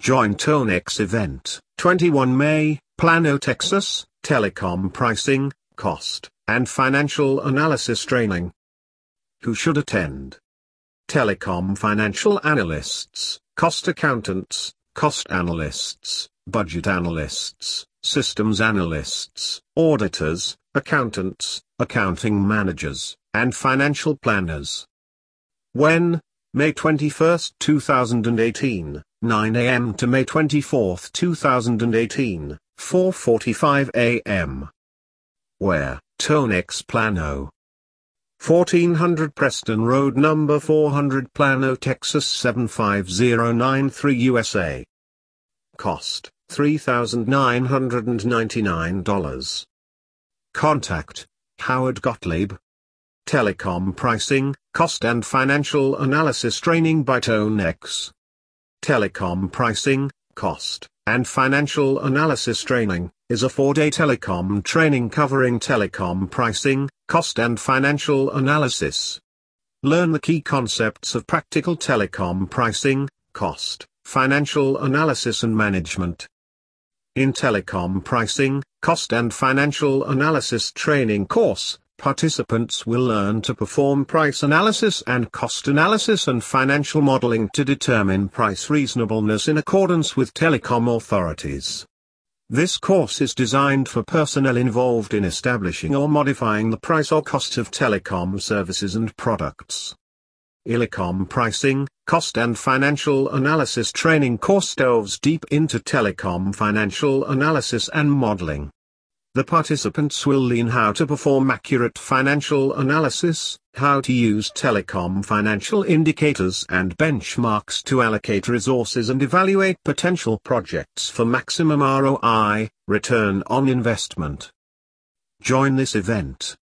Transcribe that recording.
Join Tonex event, 21 May, Plano, Texas, Telecom Pricing, Cost, and Financial Analysis Training. Who should attend? Telecom financial analysts, cost accountants, cost analysts, budget analysts, systems analysts, auditors, accountants, accounting managers, and financial planners. When? May 21, 2018, 9 a.m. to May 24, 2018, 4.45 a.m. Where? Tonex Plano. 1400 Preston Road number 400 Plano, Texas 75093 USA. Cost, $3,999. Contact, Howard Gottlieb. Telecom Pricing, Cost and Financial Analysis Training by Tonex. Telecom Pricing, Cost, and Financial Analysis Training, is a four-day telecom training covering telecom pricing, cost and financial analysis. Learn the key concepts of practical telecom pricing, cost, financial analysis and management. In Telecom Pricing, Cost and Financial Analysis Training course, participants will learn to perform price analysis and cost analysis and financial modeling to determine price reasonableness in accordance with telecom authorities. This course is designed for personnel involved in establishing or modifying the price or cost of telecom services and products. Telecom Pricing, Cost and Financial Analysis Training course delves deep into telecom financial analysis and modeling. The participants will learn how to perform accurate financial analysis, how to use telecom financial indicators and benchmarks to allocate resources and evaluate potential projects for maximum ROI, return on investment. Join this event,